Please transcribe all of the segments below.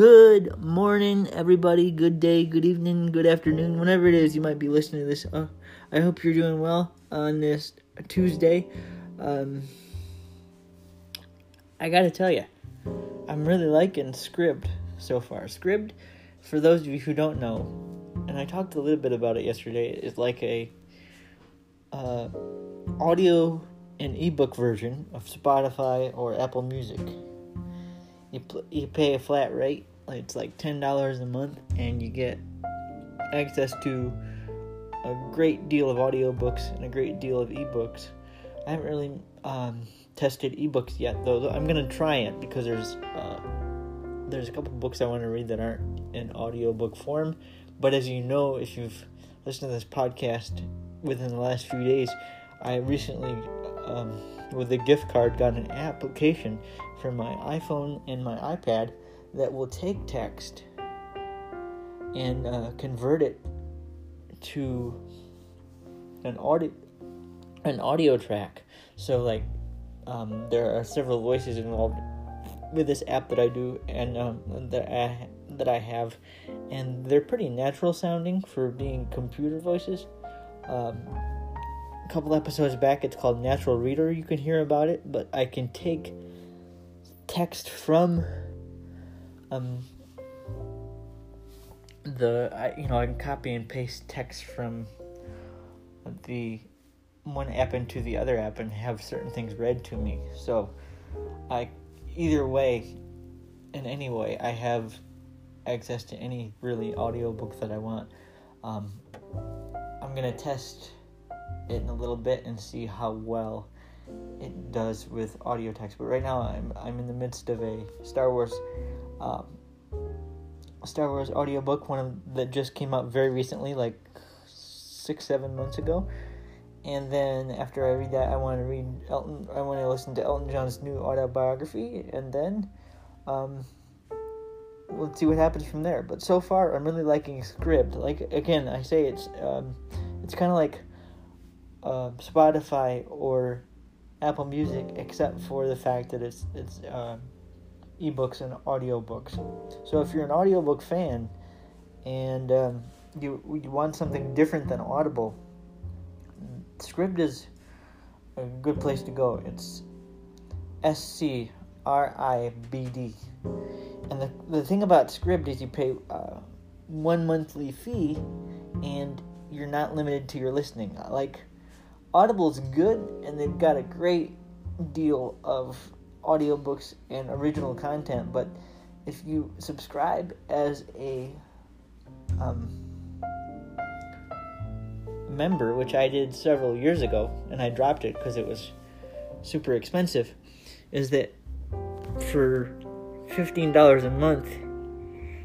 Good morning, everybody. Good day, good evening, good afternoon, whenever it is you might be listening to this. Uh, I hope you're doing well on this Tuesday. Um, I gotta tell you, I'm really liking Scribd so far. Scribd, for those of you who don't know, and I talked a little bit about it yesterday, is like a uh, audio and ebook version of Spotify or Apple Music. You pl- you pay a flat rate, it's like ten dollars a month, and you get access to a great deal of audiobooks and a great deal of ebooks. I haven't really um, tested ebooks yet, though. I'm gonna try it because there's uh, there's a couple books I want to read that aren't in audiobook form. But as you know, if you've listened to this podcast within the last few days, I recently, um, with a gift card, got an application for my iPhone and my iPad that will take text and uh, convert it to an audio an audio track. So like, um, there are several voices involved with this app that I do and um, that I that I have, and they're pretty natural sounding for being computer voices. Um, a couple episodes back, it's called Natural Reader. You can hear about it, but I can take text from um the I, you know I can copy and paste text from the one app into the other app and have certain things read to me. So I either way in any way I have access to any really audiobook that I want. Um, I'm gonna test it in a little bit and see how well it does with audio text. But right now, I'm I'm in the midst of a Star Wars, um, Star Wars audiobook, one of, that just came out very recently, like six seven months ago. And then after I read that, I want to read Elton. I want to listen to Elton John's new autobiography, and then um, we'll see what happens from there. But so far, I'm really liking Scribd. Like again, I say it's um, it's kind of like uh, Spotify or Apple Music, except for the fact that it's it's uh, ebooks and audiobooks. So if you're an audiobook fan and um, you you want something different than Audible, Scribd is a good place to go. It's S C R I B D, and the the thing about Scribd is you pay uh, one monthly fee, and you're not limited to your listening. Like Audible's good and they've got a great deal of audiobooks and original content, but if you subscribe as a um, member, which I did several years ago, and I dropped it because it was super expensive, is that for $15 a month,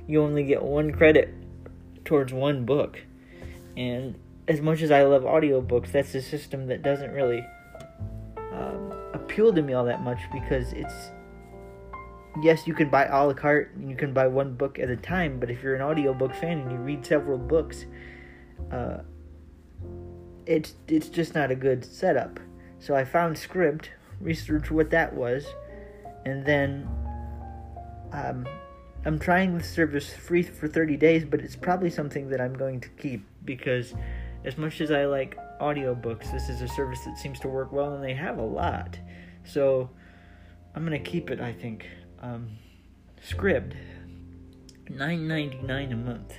you only get one credit towards one book. And as much as I love audiobooks, that's a system that doesn't really um, appeal to me all that much because it's yes, you can buy a la carte and you can buy one book at a time, but if you're an audiobook fan and you read several books, uh, it's it's just not a good setup. So I found Scribd, researched what that was, and then um, I'm trying the service free for 30 days, but it's probably something that I'm going to keep because as much as I like audiobooks, this is a service that seems to work well and they have a lot. So I'm gonna keep it, I think. Um, Scribd, $9.99 a month.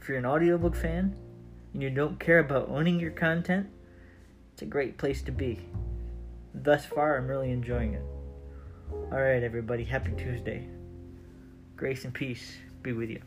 If you're an audiobook fan and you don't care about owning your content, it's a great place to be. Thus far, I'm really enjoying it. Alright, everybody, happy Tuesday. Grace and peace be with you.